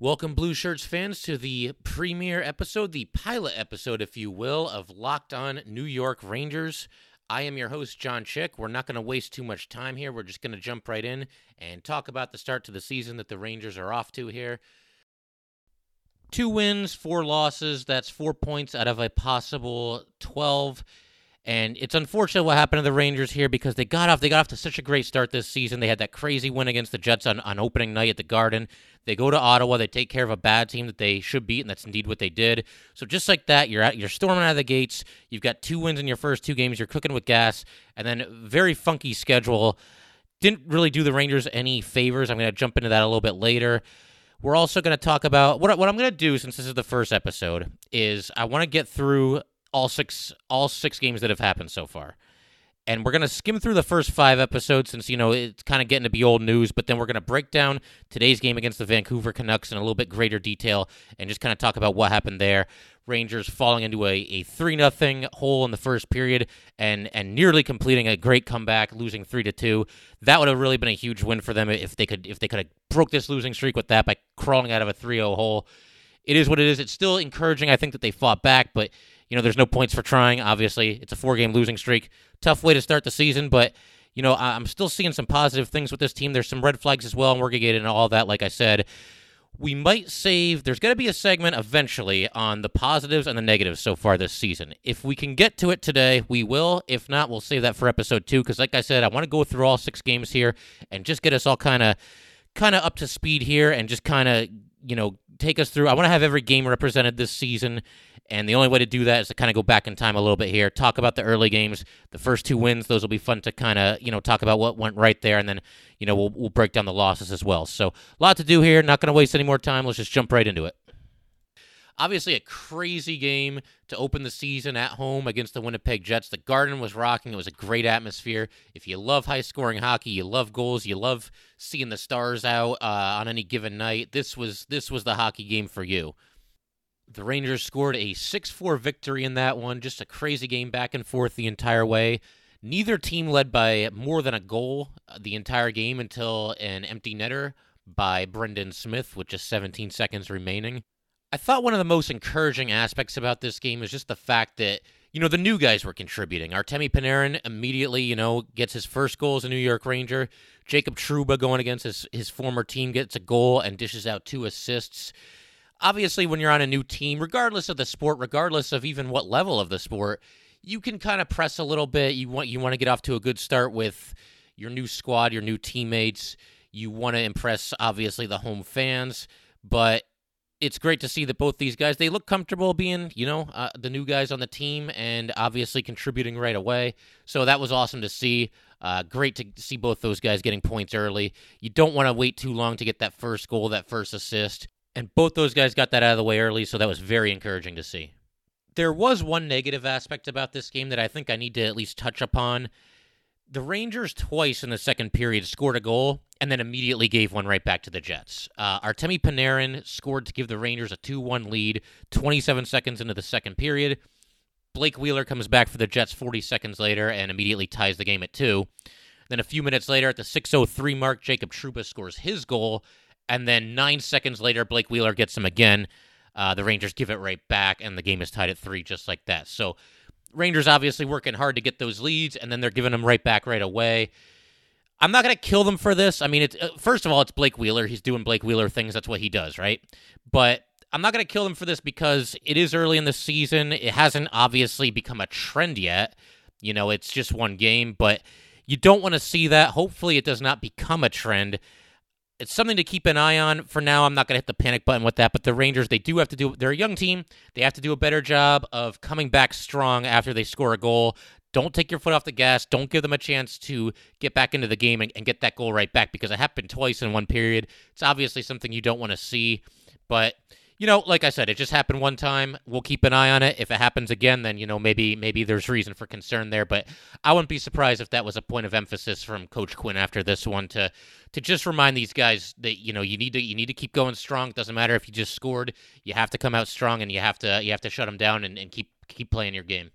Welcome, Blue Shirts fans, to the premiere episode, the pilot episode, if you will, of Locked On New York Rangers. I am your host, John Chick. We're not going to waste too much time here. We're just going to jump right in and talk about the start to the season that the Rangers are off to here. Two wins, four losses. That's four points out of a possible 12. And it's unfortunate what happened to the Rangers here because they got off they got off to such a great start this season. They had that crazy win against the Jets on, on opening night at the Garden. They go to Ottawa, they take care of a bad team that they should beat, and that's indeed what they did. So just like that, you're out, you're storming out of the gates. You've got two wins in your first two games. You're cooking with gas, and then very funky schedule. Didn't really do the Rangers any favors. I'm going to jump into that a little bit later. We're also going to talk about what what I'm going to do since this is the first episode is I want to get through all six all six games that have happened so far. And we're going to skim through the first five episodes since, you know, it's kind of getting to be old news, but then we're going to break down today's game against the Vancouver Canucks in a little bit greater detail and just kind of talk about what happened there. Rangers falling into a, a 3 nothing hole in the first period and and nearly completing a great comeback, losing 3 to 2. That would have really been a huge win for them if they could if they could have broke this losing streak with that by crawling out of a 3-0 hole. It is what it is. It's still encouraging I think that they fought back, but you know, there's no points for trying. Obviously, it's a four game losing streak. Tough way to start the season, but, you know, I'm still seeing some positive things with this team. There's some red flags as well, and we're to get into all that, like I said. We might save, there's going to be a segment eventually on the positives and the negatives so far this season. If we can get to it today, we will. If not, we'll save that for episode two, because, like I said, I want to go through all six games here and just get us all kind of kind of up to speed here and just kind of you know take us through i want to have every game represented this season and the only way to do that is to kind of go back in time a little bit here, talk about the early games, the first two wins. Those will be fun to kind of you know talk about what went right there, and then you know we'll we'll break down the losses as well. So a lot to do here. Not going to waste any more time. Let's just jump right into it. Obviously, a crazy game to open the season at home against the Winnipeg Jets. The Garden was rocking. It was a great atmosphere. If you love high scoring hockey, you love goals, you love seeing the stars out uh, on any given night. This was this was the hockey game for you. The Rangers scored a 6 4 victory in that one. Just a crazy game back and forth the entire way. Neither team led by more than a goal uh, the entire game until an empty netter by Brendan Smith with just 17 seconds remaining. I thought one of the most encouraging aspects about this game is just the fact that, you know, the new guys were contributing. Artemi Panarin immediately, you know, gets his first goal as a New York Ranger. Jacob Trouba going against his, his former team gets a goal and dishes out two assists obviously when you're on a new team, regardless of the sport, regardless of even what level of the sport, you can kind of press a little bit. You want you want to get off to a good start with your new squad, your new teammates. You want to impress obviously the home fans, but it's great to see that both these guys they look comfortable being you know uh, the new guys on the team and obviously contributing right away. So that was awesome to see. Uh, great to see both those guys getting points early. You don't want to wait too long to get that first goal that first assist and both those guys got that out of the way early, so that was very encouraging to see. There was one negative aspect about this game that I think I need to at least touch upon. The Rangers twice in the second period scored a goal and then immediately gave one right back to the Jets. Uh, Artemi Panarin scored to give the Rangers a 2 1 lead 27 seconds into the second period. Blake Wheeler comes back for the Jets 40 seconds later and immediately ties the game at 2. Then a few minutes later, at the 6:03 mark, Jacob Trouba scores his goal, and then nine seconds later, Blake Wheeler gets him again. Uh, the Rangers give it right back, and the game is tied at three, just like that. So, Rangers obviously working hard to get those leads, and then they're giving them right back right away. I'm not going to kill them for this. I mean, it's uh, first of all, it's Blake Wheeler. He's doing Blake Wheeler things. That's what he does, right? But I'm not going to kill them for this because it is early in the season. It hasn't obviously become a trend yet. You know, it's just one game, but you don't want to see that. Hopefully, it does not become a trend it's something to keep an eye on. For now, I'm not going to hit the panic button with that, but the Rangers, they do have to do, they're a young team. They have to do a better job of coming back strong after they score a goal. Don't take your foot off the gas. Don't give them a chance to get back into the game and, and get that goal right back because it happened twice in one period. It's obviously something you don't want to see, but you know, like I said, it just happened one time. We'll keep an eye on it. If it happens again, then you know maybe maybe there's reason for concern there. But I wouldn't be surprised if that was a point of emphasis from Coach Quinn after this one to to just remind these guys that you know you need to you need to keep going strong. It doesn't matter if you just scored. You have to come out strong and you have to you have to shut them down and, and keep keep playing your game.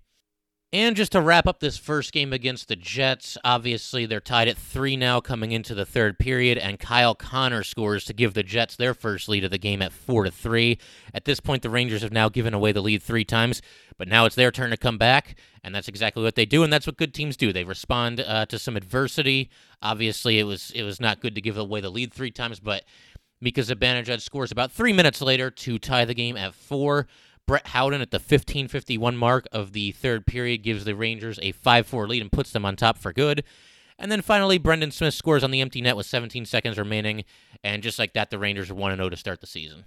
And just to wrap up this first game against the Jets, obviously they're tied at three now coming into the third period, and Kyle Connor scores to give the Jets their first lead of the game at four to three. At this point, the Rangers have now given away the lead three times, but now it's their turn to come back, and that's exactly what they do, and that's what good teams do. They respond uh, to some adversity. Obviously, it was it was not good to give away the lead three times, but Mika Zibanejad scores about three minutes later to tie the game at four. Brett Howden at the 15:51 mark of the third period gives the Rangers a 5-4 lead and puts them on top for good. And then finally, Brendan Smith scores on the empty net with 17 seconds remaining, and just like that, the Rangers are 1 0 to start the season.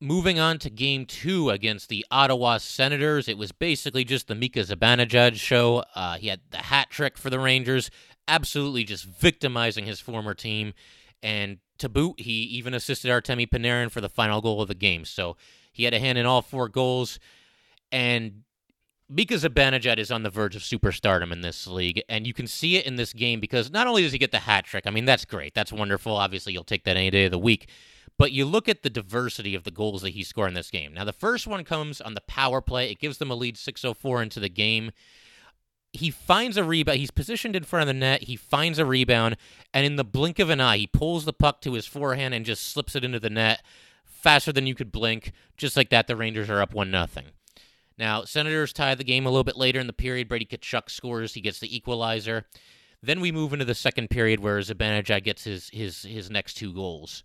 Moving on to game two against the Ottawa Senators, it was basically just the Mika Zibanejad show. Uh, he had the hat trick for the Rangers, absolutely just victimizing his former team. And to boot, he even assisted Artemi Panarin for the final goal of the game. So he had a hand in all four goals. And Mika Zibanejad is on the verge of superstardom in this league, and you can see it in this game because not only does he get the hat trick, I mean that's great, that's wonderful. Obviously, you'll take that any day of the week, but you look at the diversity of the goals that he scored in this game. Now, the first one comes on the power play; it gives them a lead, six oh four into the game. He finds a rebound. He's positioned in front of the net. He finds a rebound, and in the blink of an eye, he pulls the puck to his forehand and just slips it into the net faster than you could blink. Just like that, the Rangers are up one nothing. Now, Senators tie the game a little bit later in the period. Brady Tkachuk scores. He gets the equalizer. Then we move into the second period where Zibanejad gets his, his, his next two goals.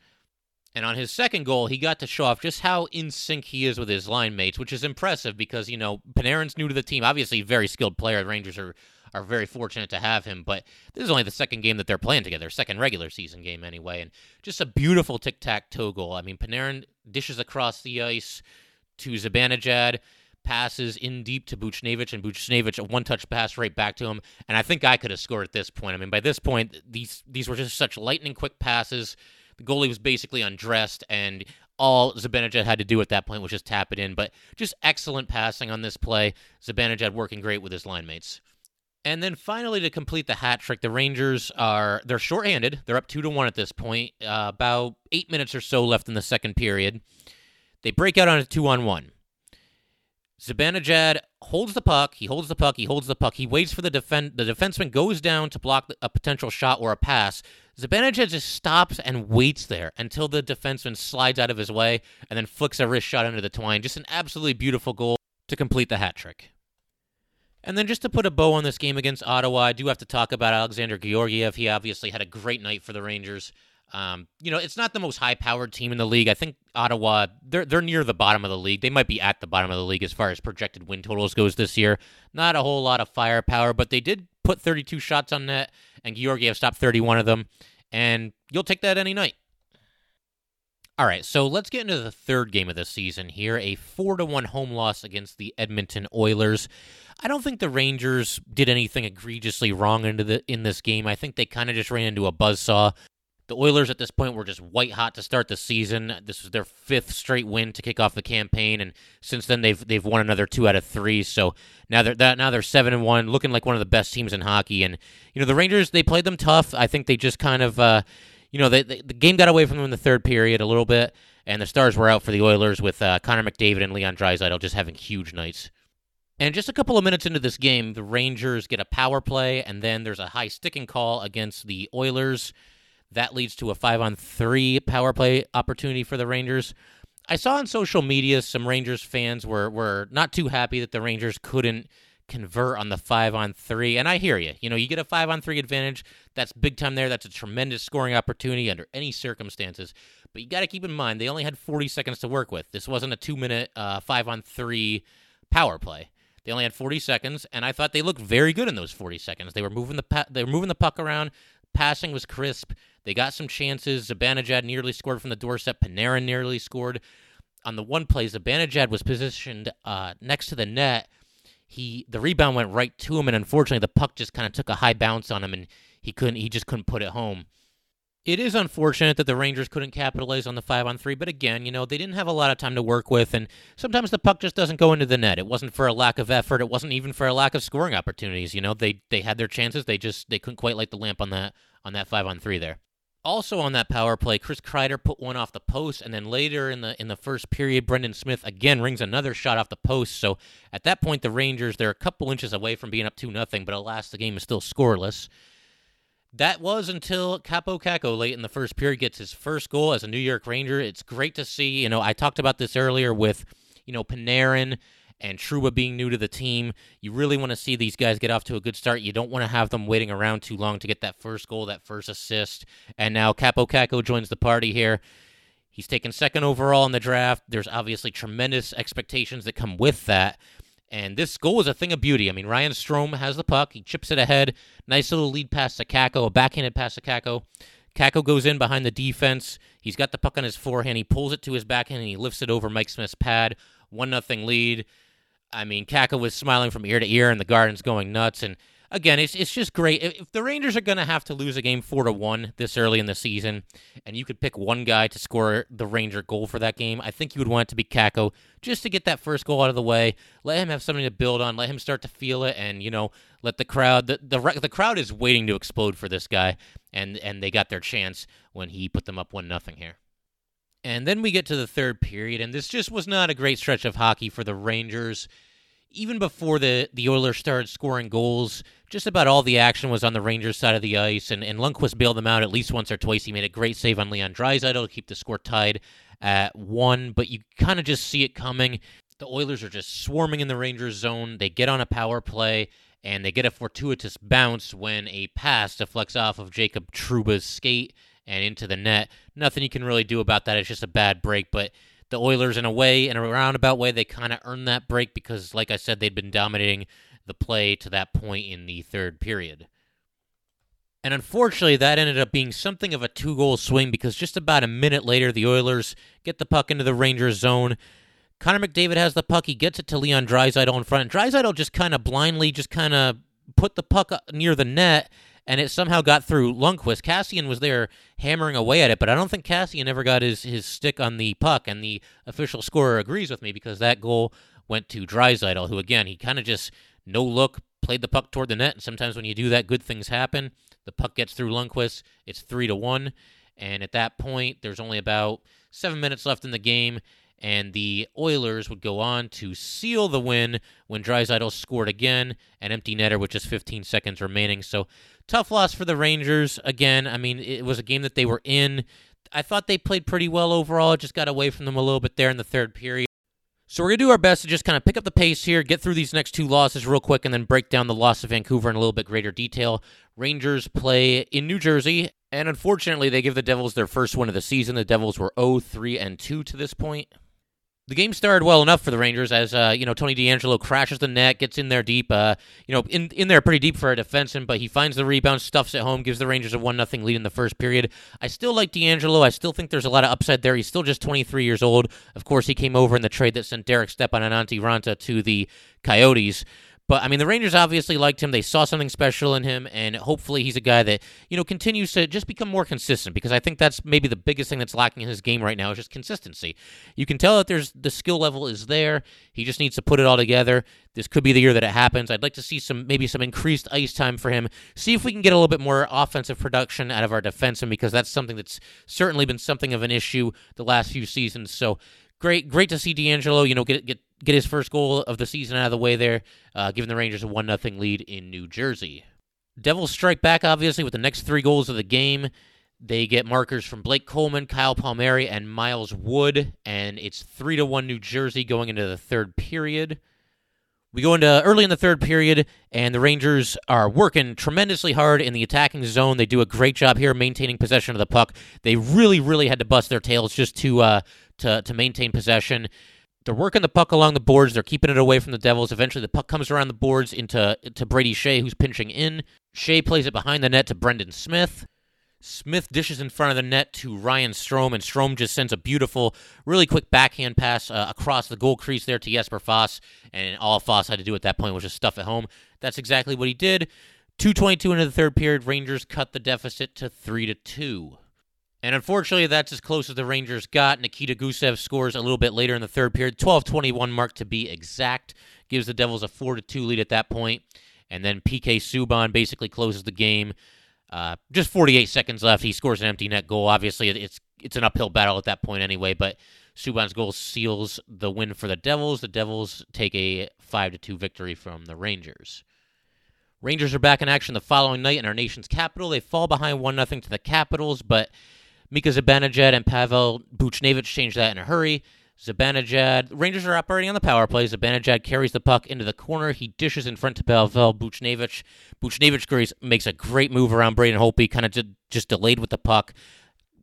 And on his second goal, he got to show off just how in sync he is with his line mates, which is impressive because, you know, Panarin's new to the team. Obviously, very skilled player. The Rangers are, are very fortunate to have him, but this is only the second game that they're playing together, second regular season game anyway. And just a beautiful tic tac toe goal. I mean, Panarin dishes across the ice to Zibanejad passes in deep to Buchnevich, and Buchnevich a one touch pass right back to him. And I think I could have scored at this point. I mean, by this point, these these were just such lightning quick passes. The goalie was basically undressed, and all Zibanejad had to do at that point was just tap it in. But just excellent passing on this play. Zibanejad working great with his line mates. And then finally, to complete the hat trick, the Rangers are they're shorthanded. They're up two to one at this point. Uh, about eight minutes or so left in the second period. They break out on a two on one. Zibanejad holds the puck. He holds the puck. He holds the puck. He waits for the defend. The defenseman goes down to block a potential shot or a pass. Zibanejad just stops and waits there until the defenseman slides out of his way and then flicks a wrist shot into the twine. Just an absolutely beautiful goal to complete the hat trick. And then just to put a bow on this game against Ottawa, I do have to talk about Alexander Georgiev. He obviously had a great night for the Rangers. Um, you know, it's not the most high-powered team in the league. I think Ottawa they're they're near the bottom of the league. They might be at the bottom of the league as far as projected win totals goes this year. Not a whole lot of firepower, but they did put 32 shots on net, and Georgiev stopped 31 of them. And you'll take that any night. All right, so let's get into the third game of the season here. A four to one home loss against the Edmonton Oilers. I don't think the Rangers did anything egregiously wrong into the in this game. I think they kind of just ran into a buzzsaw. The Oilers at this point were just white hot to start the season. This was their fifth straight win to kick off the campaign, and since then they've they've won another two out of three. So now they're that now they're seven and one, looking like one of the best teams in hockey. And you know the Rangers they played them tough. I think they just kind of uh, you know they, they, the game got away from them in the third period a little bit, and the stars were out for the Oilers with uh, Connor McDavid and Leon Draisaitl just having huge nights. And just a couple of minutes into this game, the Rangers get a power play, and then there's a high sticking call against the Oilers. That leads to a five on three power play opportunity for the Rangers. I saw on social media some Rangers fans were, were not too happy that the Rangers couldn't convert on the five on three. And I hear you. You know, you get a five on three advantage. That's big time there. That's a tremendous scoring opportunity under any circumstances. But you got to keep in mind, they only had 40 seconds to work with. This wasn't a two minute uh, five on three power play. They only had 40 seconds, and I thought they looked very good in those 40 seconds. They were moving the pa- they were moving the puck around. Passing was crisp. They got some chances. Zibanejad nearly scored from the doorstep. Panarin nearly scored. On the one play, Zibanejad was positioned uh, next to the net. He the rebound went right to him, and unfortunately, the puck just kind of took a high bounce on him, and he couldn't. He just couldn't put it home. It is unfortunate that the Rangers couldn't capitalize on the five on three, but again, you know, they didn't have a lot of time to work with, and sometimes the puck just doesn't go into the net. It wasn't for a lack of effort. It wasn't even for a lack of scoring opportunities. You know, they they had their chances. They just they couldn't quite light the lamp on that on that five on three there. Also on that power play, Chris Kreider put one off the post, and then later in the in the first period, Brendan Smith again rings another shot off the post. So at that point, the Rangers they're a couple inches away from being up two nothing, but alas, the game is still scoreless. That was until Kaapo Kakko late in the first period gets his first goal as a New York Ranger. It's great to see. You know, I talked about this earlier with you know Panarin and Trouba being new to the team. You really want to see these guys get off to a good start. You don't want to have them waiting around too long to get that first goal, that first assist. And now Kaapo Kakko joins the party here. He's taken second overall in the draft. There's obviously tremendous expectations that come with that. And this goal is a thing of beauty. I mean, Ryan Strome has the puck. He chips it ahead. Nice little lead pass to Kakko, a backhanded pass to Kakko. Kakko goes in behind the defense. He's got the puck on his forehand. He pulls it to his backhand and he lifts it over Mike Smith's pad. One nothing lead. I mean, Kakko was smiling from ear to ear, and the Garden's going nuts. And again, it's it's just great. If the Rangers are going to have to lose a game four to one this early in the season, and you could pick one guy to score the Ranger goal for that game, I think you would want it to be Kakko just to get that first goal out of the way. Let him have something to build on. Let him start to feel it, and you know, let the crowd the the, the crowd is waiting to explode for this guy, and and they got their chance when he put them up one nothing here. And then we get to the third period, and this just was not a great stretch of hockey for the Rangers. Even before the, the Oilers started scoring goals, just about all the action was on the Rangers side of the ice, and, and Lundqvist bailed them out at least once or twice. He made a great save on Leon Draisaitl to keep the score tied at one, but you kind of just see it coming. The Oilers are just swarming in the Rangers zone. They get on a power play, and they get a fortuitous bounce when a pass deflects off of Jacob Trouba's skate and into the net. Nothing you can really do about that. It's just a bad break. But the Oilers, in a way, in a roundabout way, they kind of earned that break because, like I said, they'd been dominating the play to that point in the third period. And unfortunately, that ended up being something of a two goal swing because just about a minute later, the Oilers get the puck into the Rangers zone. Connor McDavid has the puck. He gets it to Leon Draisaitl in front. Draisaitl just kind of blindly just kind of put the puck near the net and it somehow got through Lundqvist. Kassian was there hammering away at it, but I don't think Kassian ever got his, his stick on the puck, and the official scorer agrees with me because that goal went to Draisaitl, who, again, he kind of just no look, played the puck toward the net, and sometimes when you do that, good things happen. The puck gets through Lundqvist. It's 3 to 1, and at that point, there's only about seven minutes left in the game, and the Oilers would go on to seal the win when Draisaitl scored again, an empty netter with just 15 seconds remaining. So tough loss for the Rangers. Again, I mean, it was a game that they were in. I thought they played pretty well overall. Just got away from them a little bit there in the third period. So we're going to do our best to just kind of pick up the pace here, get through these next two losses real quick, and then break down the loss of Vancouver in a little bit greater detail. Rangers play in New Jersey, and unfortunately, they give the Devils their first win of the season. The Devils were 0 3 and 2 to this point the game started well enough for the Rangers as uh, you know Tony DeAngelo crashes the net, gets in there deep, uh, you know in in there pretty deep for a defenseman, but he finds the rebound, stuffs it home, gives the Rangers a one nothing lead in the first period. I still like DeAngelo. I still think there's a lot of upside there. He's still just 23 years old. Of course, he came over in the trade that sent Derek Stepan and Antti Raanta to the Coyotes. But I mean, the Rangers obviously liked him. They saw something special in him, and hopefully, he's a guy that you know continues to just become more consistent. Because I think that's maybe the biggest thing that's lacking in his game right now is just consistency. You can tell that there's the skill level is there. He just needs to put it all together. This could be the year that it happens. I'd like to see some maybe some increased ice time for him. See if we can get a little bit more offensive production out of our defensemen because that's something that's certainly been something of an issue the last few seasons. So great, great to see DeAngelo. You know, get get get his first goal of the season out of the way there, uh, giving the Rangers a one nothing lead in New Jersey. Devils strike back obviously with the next three goals of the game. They get markers from Blake Coleman, Kyle Palmieri, and Miles Wood, and it's three to one New Jersey going into the third period. We go into early in the third period, and the Rangers are working tremendously hard in the attacking zone. They do a great job here maintaining possession of the puck. They really, really had to bust their tails just to uh, to to maintain possession. They're working the puck along the boards. They're keeping it away from the Devils. Eventually, the puck comes around the boards into to Brady Skjei, who's pinching in. Skjei plays it behind the net to Brendan Smith. Smith dishes in front of the net to Ryan Strome, and Strome just sends a beautiful, really quick backhand pass uh, across the goal crease there to Jesper Fast, and all Fast had to do at that point was just stuff it home. That's exactly what he did. 222 into the third period, Rangers cut the deficit to 3 to 2. And unfortunately, that's as close as the Rangers got. Nikita Gusev scores a little bit later in the third period, 12-21 mark to be exact, gives the Devils a 4 to 2 lead at that point. And then PK Subban basically closes the game Uh, just 48 seconds left. He scores an empty net goal. Obviously, it's it's an uphill battle at that point anyway. But Subban's goal seals the win for the Devils. The Devils take a five to two victory from the Rangers. Rangers are back in action the following night in our nation's capital. They fall behind one nothing to the Capitals, but Mika Zibanejad and Pavel Buchnevich change that in a hurry. Zibanejad, Rangers are operating on the power play. Zibanejad carries the puck into the corner. He dishes in front to Pavel Buchnevich. Buchnevich makes a great move around Braden Holtby, kind of just delayed with the puck,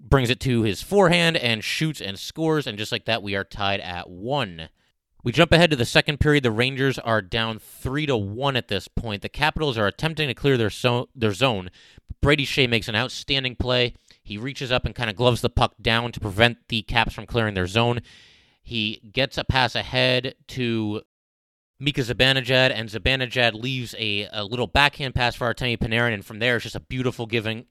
brings it to his forehand and shoots and scores. And just like that, we are tied at one. We jump ahead to the second period. The Rangers are down three to one at this point. The Capitals are attempting to clear their so- their zone. Brady Skjei makes an outstanding play. He reaches up and kind of gloves the puck down to prevent the Caps from clearing their zone. He gets a pass ahead to Mika Zibanejad, and Zibanejad leaves a, a little backhand pass for Artemi Panarin, and from there it's just a beautiful give and,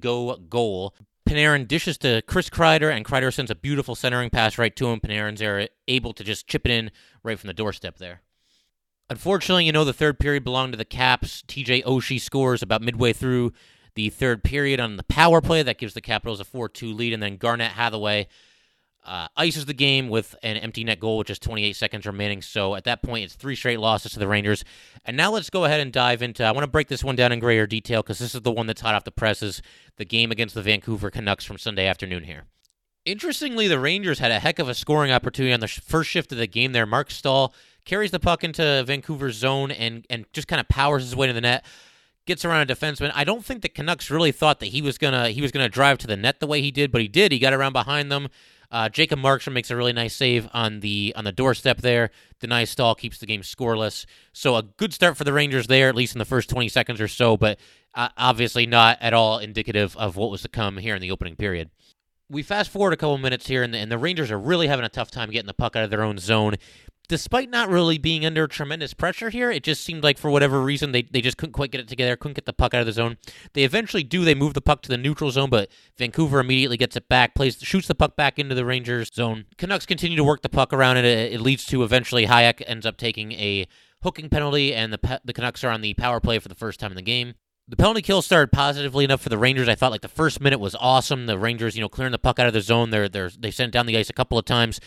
go goal. Panarin dishes to Chris Kreider, and Kreider sends a beautiful centering pass right to him. Panarin's are able to just chip it in right from the doorstep there. Unfortunately, you know, the third period belonged to the Caps. TJ Oshie scores about midway through the third period on the power play. That gives the Capitals a 4 2 lead, and then Garnett Hathaway uh, ices the game with an empty net goal with just 28 seconds remaining. So at that point, it's three straight losses to the Rangers. And now let's go ahead and dive into. I want to break this one down in greater detail because this is the one that's hot off the presses. The game against the Vancouver Canucks from Sunday afternoon here. Interestingly, the Rangers had a heck of a scoring opportunity on the first shift of the game. There, Mark Staal carries the puck into Vancouver's zone and and just kind of powers his way to the net gets around a defenseman. I don't think the Canucks really thought that he was gonna he was gonna drive to the net the way he did, but he did. He got around behind them, uh, Jacob Markstrom makes a really nice save on the on the doorstep there. Denies Staal keeps the game scoreless. So a good start for the Rangers there, at least in the first 20 seconds or so, but uh, obviously not at all indicative of what was to come here in the opening period. We fast forward a couple minutes here, and the, and the Rangers are really having a tough time getting the puck out of their own zone despite not really being under tremendous pressure here, it just seemed like for whatever reason they, they just couldn't quite get it together, couldn't get the puck out of the zone. They eventually do. They move the puck to the neutral zone, but Vancouver immediately gets it back, plays shoots the puck back into the Rangers zone. Canucks continue to work the puck around, and it, it leads to eventually Hajek ends up taking a hooking penalty, and the the Canucks are on the power play for the first time in the game. The penalty kill started positively enough for the Rangers. I thought like the first minute was awesome. The Rangers, you know, clearing the puck out of the zone. They're they're they sent down the ice a couple of times.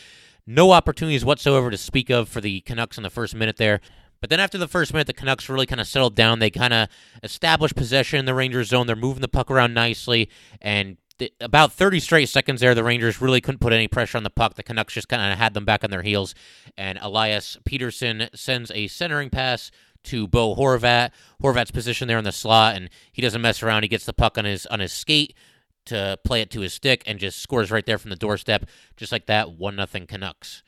No opportunities whatsoever to speak of for the Canucks in the first minute there. But then after the first minute, the Canucks really kind of settled down. They kind of established possession in the Rangers zone. They're moving the puck around nicely. And th- about 30 straight seconds there, the Rangers really couldn't put any pressure on the puck. The Canucks just kind of had them back on their heels. And Elias Pettersson sends a centering pass to Bo Horvat. Horvat's position there in the slot, and he doesn't mess around. He gets the puck on his on his skate, to play it to his stick and just scores right there from the doorstep, just like that. One nothing Canucks.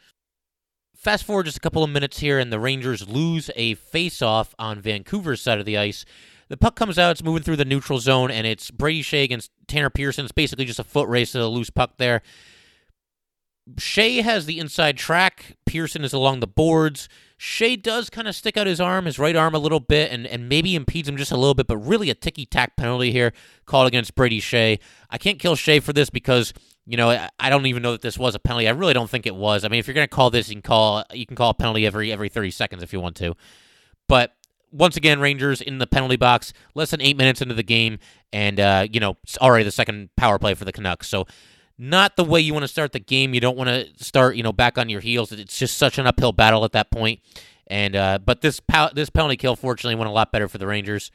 Fast forward just a couple of minutes here, and the Rangers lose a face-off on Vancouver's side of the ice. The puck comes out, it's moving through the neutral zone, and it's Brady Skjei against Tanner Pearson. It's basically just a foot race to the loose puck there. Skjei has the inside track. Pearson is along the boards. Skjei does kind of stick out his arm, his right arm a little bit, and, and maybe impedes him just a little bit, but really a ticky tack penalty here called against Brady Skjei. I can't kill Skjei for this because you know I don't even know that this was a penalty. I really don't think it was. I mean, if you're going to call this, you can call you can call a penalty every every 30 seconds if you want to. But once again, Rangers in the penalty box, less than eight minutes into the game, and uh, you know it's already the second power play for the Canucks. So not the way you want to start the game. You don't want to start, you know, back on your heels. It's just such an uphill battle at that point. And uh, but this this penalty kill fortunately went a lot better for the Rangers.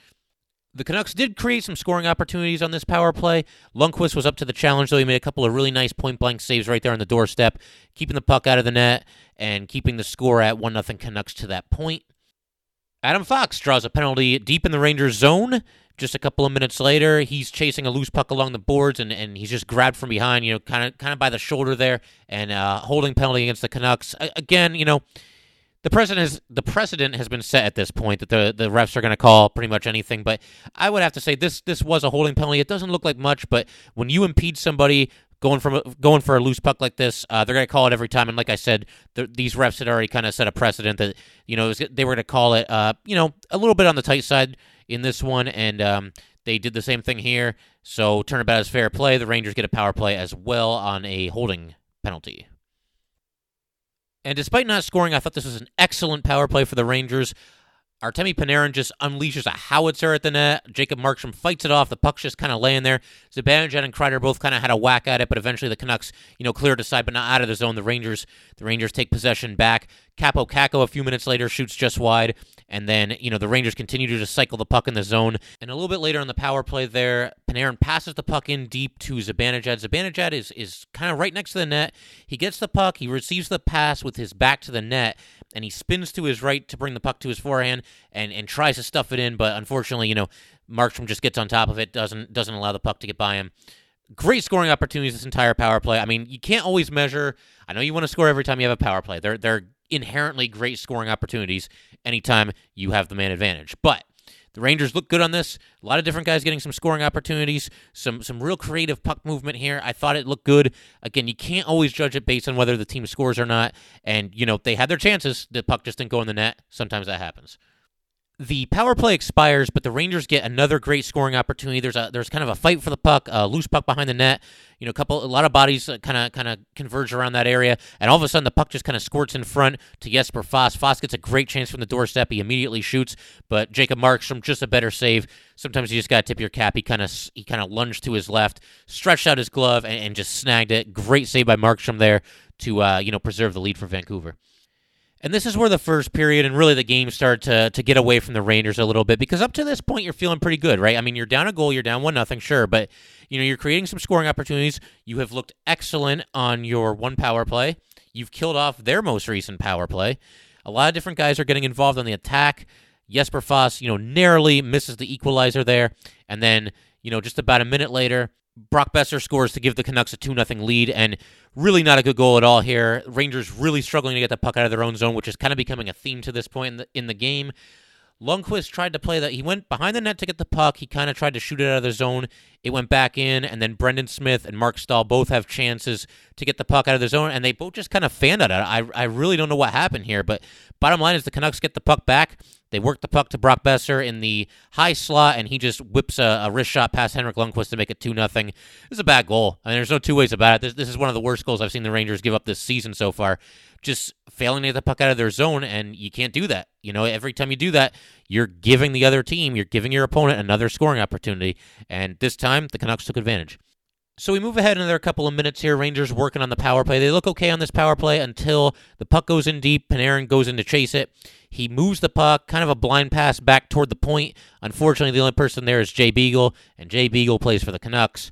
The Canucks did create some scoring opportunities on this power play. Lundqvist was up to the challenge, though. He made a couple of really nice point blank saves right there on the doorstep, keeping the puck out of the net and keeping the score at 1 0 Canucks to that point. Adam Fox draws a penalty deep in the Rangers zone. Just a couple of minutes later, he's chasing a loose puck along the boards, and, and he's just grabbed from behind, you know, kind of kind of by the shoulder there, and uh, holding penalty against the Canucks. again, you know, the precedent has the precedent has been set at this point that the the refs are going to call pretty much anything. But I would have to say this this was a holding penalty. It doesn't look like much, but when you impede somebody going from going for a loose puck like this, uh, they're going to call it every time. And like I said, the, these refs had already kind of set a precedent that you know was, they were going to call it, uh, you know, a little bit on the tight side in this one, and um, they did the same thing here. So turnabout is fair play. The Rangers get a power play as well on a holding penalty. And despite not scoring, I thought this was an excellent power play for the Rangers. Artemi Panarin just unleashes a howitzer at the net. Jacob Markstrom fights it off. The puck's just kind of laying there. Zibanejad and Kreider both kind of had a whack at it, but eventually the Canucks, you know, cleared aside, but not out of the zone. The Rangers, the Rangers take possession back. Kaapo Kakko a few minutes later shoots just wide, and then you know the Rangers continue to just cycle the puck in the zone. And a little bit later on the power play, there Panarin passes the puck in deep to Zibanejad. Zibanejad is is kind of right next to the net. He gets the puck, he receives the pass with his back to the net, and he spins to his right to bring the puck to his forehand and and tries to stuff it in, but unfortunately, you know, Markstrom just gets on top of it, doesn't doesn't allow the puck to get by him great scoring opportunities this entire power play. I mean, you can't always measure. I know you want to score every time you have a power play. They're they're inherently great scoring opportunities anytime you have the man advantage. But the Rangers look good on this. A lot of different guys getting some scoring opportunities, some some real creative puck movement here. I thought it looked good. Again, you can't always judge it based on whether the team scores or not. And you know they had their chances. The puck just didn't go in the net. Sometimes that happens the power play expires, but the Rangers get another great scoring opportunity. There's a there's kind of a fight for the puck, a loose puck behind the net. You know, a couple, a lot of bodies kind of kind of converge around that area, and all of a sudden the puck just kind of squirts in front to Jesper Foss. Fast gets a great chance from the doorstep. He immediately shoots, but Jacob Markstrom just a better save. Sometimes you just got to tip your cap. He kind of he kind of lunged to his left, stretched out his glove, and, and, just snagged it. Great save by Markstrom there to uh, you know preserve the lead for Vancouver. And this is where the first period and really the game start to, to get away from the Rangers a little bit because up to this point you're feeling pretty good, right? I mean, you're down a goal, you're down one nothing, sure, but you know you're creating some scoring opportunities. You have looked excellent on your one power play. You've killed off their most recent power play. A lot of different guys are getting involved on the attack. Jesper Fast, you know, narrowly misses the equalizer there, and then you know just about a minute later, Brock Boeser scores to give the Canucks a 2 0 lead, and really not a good goal at all here. Rangers really struggling to get the puck out of their own zone, which is kind of becoming a theme to this point in the, in the game. Lundqvist tried to play that. He went behind the net to get the puck. He kind of tried to shoot it out of the zone. It went back in, and then Brendan Smith and Mark Staal both have chances to get the puck out of the zone, and they both just kind of fanned at it. I, I really don't know what happened here, but bottom line is the Canucks get the puck back. They work the puck to Brock Boeser in the high slot, and he just whips a, a wrist shot past Henrik Lundqvist to make it 2 0. This is a bad goal. I mean, there's no two ways about it. This, this is one of the worst goals I've seen the Rangers give up this season so far. Just failing to get the puck out of their zone, and you can't do that. You know, every time you do that, you're giving the other team, you're giving your opponent another scoring opportunity. And this time, the Canucks took advantage. So we move ahead another couple of minutes here. Rangers working on the power play. They look okay on this power play until the puck goes in deep. Panarin goes in to chase it. He moves the puck, kind of a blind pass back toward the point. Unfortunately, the only person there is Jay Beagle, and Jay Beagle plays for the Canucks.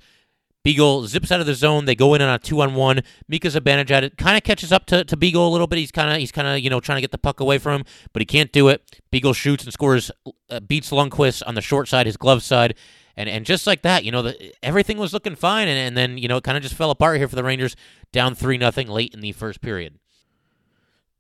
Beagle zips out of the zone. They go in on a two on one. Mika Zibanejad kind of catches up to, to Beagle a little bit. He's kind of he's kind of you know trying to get the puck away from him, but he can't do it. Beagle shoots and scores, uh, beats Lundqvist on the short side, his glove side, and and just like that, you know, the, everything was looking fine, and, and then you know it kind of just fell apart here for the Rangers, down three nothing late in the first period.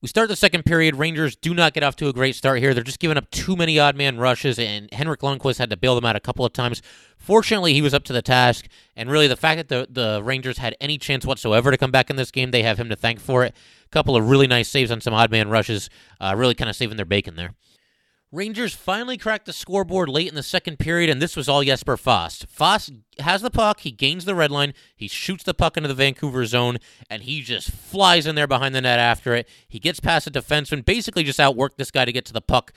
We start the second period. Rangers do not get off to a great start here. They're just giving up too many odd man rushes, and Henrik Lundqvist had to bail them out a couple of times. Fortunately, he was up to the task, and really the fact that the, the Rangers had any chance whatsoever to come back in this game, they have him to thank for it. A couple of really nice saves on some odd man rushes, uh, really kind of saving their bacon there. Rangers finally cracked the scoreboard late in the second period, and this was all Jesper Fast. Fast has the puck, he gains the red line, he shoots the puck into the Vancouver zone, and he just flies in there behind the net after it. He gets past a defenseman, basically just outworked this guy to get to the puck.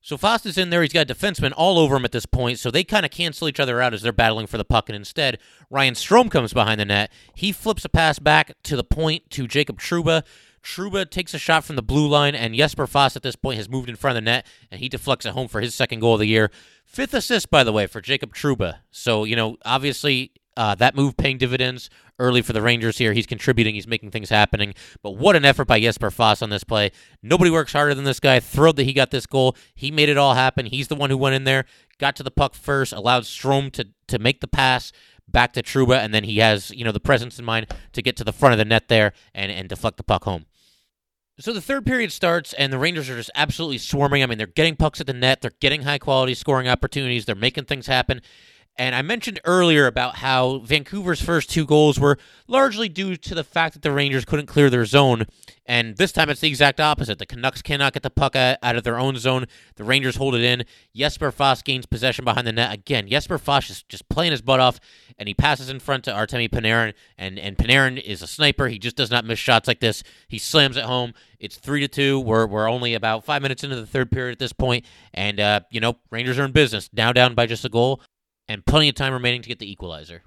So Fast is in there, he's got defensemen all over him at this point, so they kind of cancel each other out as they're battling for the puck, and instead, Ryan Strome comes behind the net. He flips a pass back to the point to Jacob Trouba. Trouba takes a shot from the blue line, and Jesper Fast at this point has moved in front of the net, and he deflects it home for his second goal of the year. Fifth assist, by the way, for Jacob Trouba. So, you know, obviously uh, that move paying dividends early for the Rangers here. He's contributing, he's making things happening. But what an effort by Jesper Fast on this play. Nobody works harder than this guy. Thrilled that he got this goal. He made it all happen. He's the one who went in there, got to the puck first, allowed Strome to, to make the pass back to Trouba, and then he has, you know, the presence in mind to get to the front of the net there and, and deflect the puck home. So the third period starts, and the Rangers are just absolutely swarming. I mean, they're getting pucks at the net, they're getting high quality scoring opportunities, they're making things happen. And I mentioned earlier about how Vancouver's first two goals were largely due to the fact that the Rangers couldn't clear their zone. And this time it's the exact opposite. The Canucks cannot get the puck out of their own zone. The Rangers hold it in. Jesper Fast gains possession behind the net. Again, Jesper Fast is just playing his butt off, and he passes in front to Artemi Panarin. And, and Panarin is a sniper. He just does not miss shots like this. He slams it home. It's three to two. We're, we're only about five minutes into the third period at this point, and uh, you know Rangers are in business. Now down by just a goal and plenty of time remaining to get the equalizer.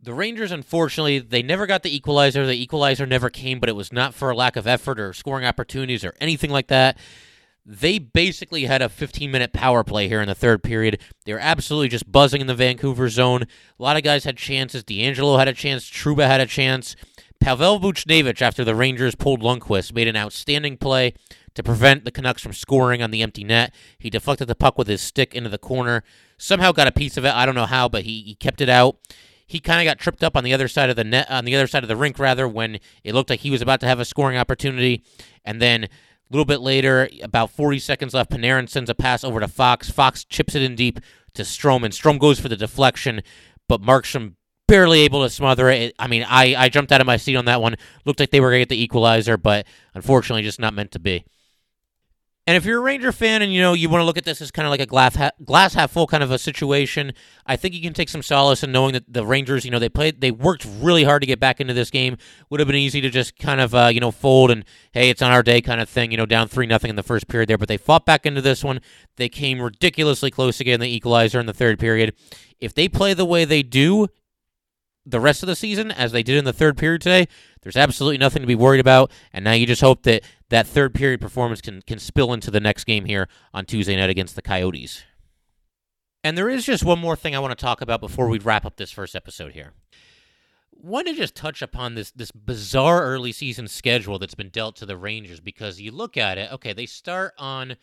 The Rangers, unfortunately, they never got the equalizer. The equalizer never came, but it was not for a lack of effort or scoring opportunities or anything like that. They basically had a 15 minute power play here in the third period. They were absolutely just buzzing in the Vancouver zone. A lot of guys had chances. DeAngelo had a chance. Trouba had a chance. Pavel Buchnevich, after the Rangers pulled Lundqvist, made an outstanding play to prevent the Canucks from scoring on the empty net. He deflected the puck with his stick into the corner somehow got a piece of it. I don't know how, but he, he kept it out. He kind of got tripped up on the other side of the net, on the other side of the rink, rather, when it looked like he was about to have a scoring opportunity. And then a little bit later, about 40 seconds left, Panarin sends a pass over to Fox. Fox chips it in deep to Strome, and Strome goes for the deflection, but Markstrom barely able to smother it. I mean, I, I jumped out of my seat on that one. Looked like they were going to get the equalizer, but unfortunately, just not meant to be. And if you're a Ranger fan and you know you want to look at this as kind of like a glass half, glass half full kind of a situation, I think you can take some solace in knowing that the Rangers, you know, they played, they worked really hard to get back into this game. Would have been easy to just kind of, uh, you know, fold and hey, it's on our day kind of thing. You know, down three nothing in the first period there, but they fought back into this one. They came ridiculously close to getting the equalizer in the third period. If they play the way they do the rest of the season, as they did in the third period today, there's absolutely nothing to be worried about. And now you just hope that that third period performance can, can spill into the next game here on Tuesday night against the Coyotes. And there is just one more thing I want to talk about before we wrap up this first episode here. Want to just touch upon this this bizarre early season schedule that's been dealt to the Rangers because you look at it, okay, they start on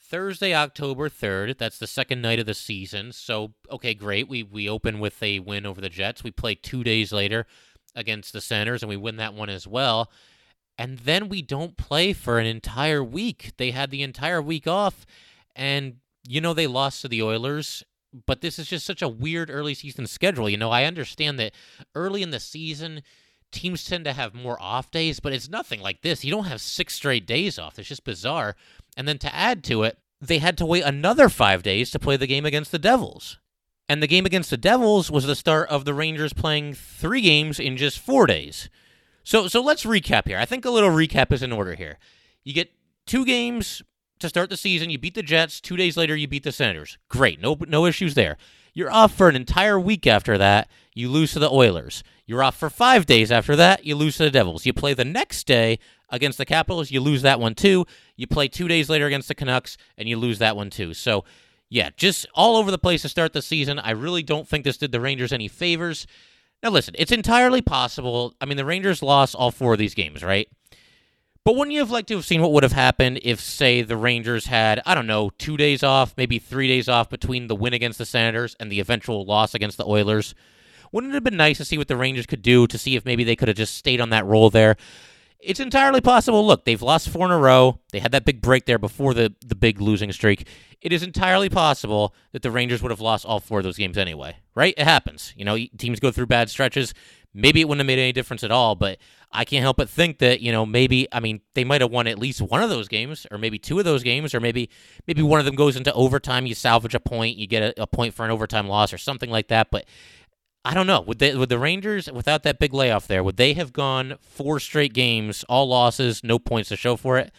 Thursday, October 3rd. That's the second night of the season. So, okay, great. We we open with a win over the Jets. We play 2 days later against the Senators and we win that one as well and then we don't play for an entire week. They had the entire week off, and you know they lost to the Oilers. But this is just such a weird early season schedule. You know, I understand that early in the season, teams tend to have more off days, but it's nothing like this. You don't have six straight days off. It's just bizarre. And then to add to it, they had to wait another five days to play the game against the Devils. And the game against the Devils was the start of the Rangers playing three games in just four days. So so let's recap here. I think a little recap is in order here. You get two games to start the season. You beat the Jets. Two days later, you beat the Senators. Great, no no issues there. You're off for an entire week after that. You lose to the Oilers. You're off for five days after that. You lose to the Devils. You play the next day against the Capitals. You lose that one too. You play two days later against the Canucks, and you lose that one too. So, yeah, just all over the place to start the season. I really don't think this did the Rangers any favors. Now, listen, it's entirely possible. I mean, the Rangers lost all four of these games, right? But wouldn't you have liked to have seen what would have happened if, say, the Rangers had, I don't know, two days off, maybe three days off between the win against the Senators and the eventual loss against the Oilers? Wouldn't it have been nice to see what the Rangers could do to see if maybe they could have just stayed on that roll there? It's entirely possible. Look, they've lost four in a row. They had that big break there before the, the big losing streak it is entirely possible that the Rangers would have lost all four of those games anyway, right? It happens. You know, teams go through bad stretches. Maybe it wouldn't have made any difference at all, but I can't help but think that, you know, maybe I mean, they might have won at least one of those games or maybe two of those games or maybe maybe one of them goes into overtime, you salvage a point, you get a, a point for an overtime loss or something like that, but I don't know. Would they, would the Rangers, without that big layoff there, would they have gone four straight games, all losses, no points to show for it?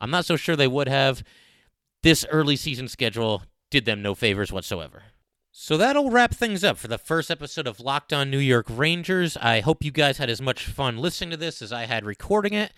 I'm not so sure they would have this early season schedule did them no favors whatsoever. So that'll wrap things up for the first episode of Locked On New York Rangers. I hope you guys had as much fun listening to this as I had recording it.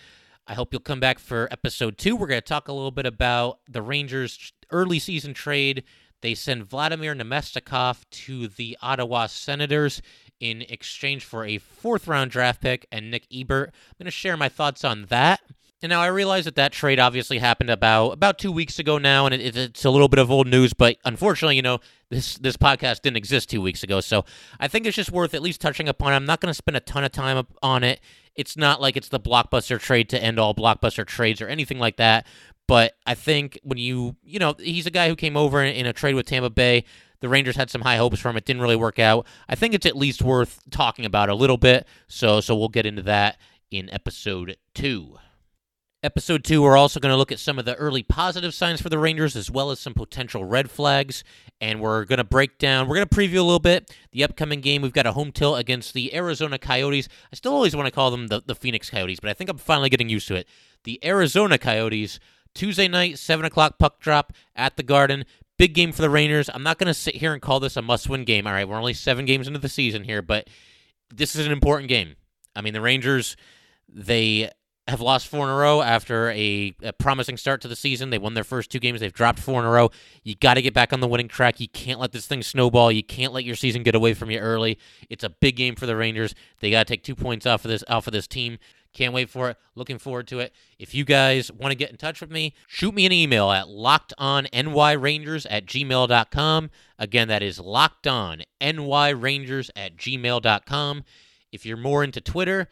I hope you'll come back for episode two. We're going to talk a little bit about the Rangers' early season trade. They send Vladimir Namestnikov to the Ottawa Senators in exchange for a fourth round draft pick and Nick Ebert. I'm going to share my thoughts on that. And now I realize that that trade obviously happened about about two weeks ago now, and it, it's a little bit of old news. But unfortunately, you know, this this podcast didn't exist two weeks ago, so I think it's just worth at least touching upon. I'm not going to spend a ton of time on it. It's not like it's the blockbuster trade to end all blockbuster trades or anything like that. But I think when you you know he's a guy who came over in, in a trade with Tampa Bay. the Rangers had some high hopes from it, didn't really work out. I think it's at least worth talking about a little bit. So so we'll get into that in episode two. Episode two, we're also going to look at some of the early positive signs for the Rangers as well as some potential red flags. And we're going to break down, we're going to preview a little bit the upcoming game. We've got a home tilt against the Arizona Coyotes. I still always want to call them the, the Phoenix Coyotes, but I think I'm finally getting used to it. The Arizona Coyotes, Tuesday night, 7 o'clock puck drop at the Garden. Big game for the Rangers. I'm not going to sit here and call this a must win game. All right, we're only seven games into the season here, but this is an important game. I mean, the Rangers, they have lost four in a row after a, a, promising start to the season. They won their first two games. They've dropped four in a row. You got to get back on the winning track. You can't let this thing snowball. You can't let your season get away from you early. It's a big game for the Rangers. They got to take two points off of this off of this team. Can't wait for it. Looking forward to it. If you guys want to get in touch with me, shoot me an email at lockedonnyrangers at gmail.com. Again, that is lockedonnyrangers at gmail.com. If you're more into Twitter,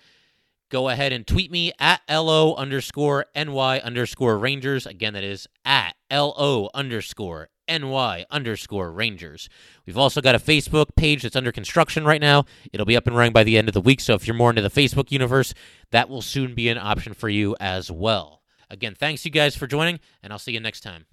go ahead and tweet me at LO underscore NY underscore Rangers. Again, that is at LO underscore NY underscore Rangers. We've also got a Facebook page that's under construction right now. It'll be up and running by the end of the week. So if you're more into the Facebook universe, that will soon be an option for you as well. Again, thanks you guys for joining, and I'll see you next time.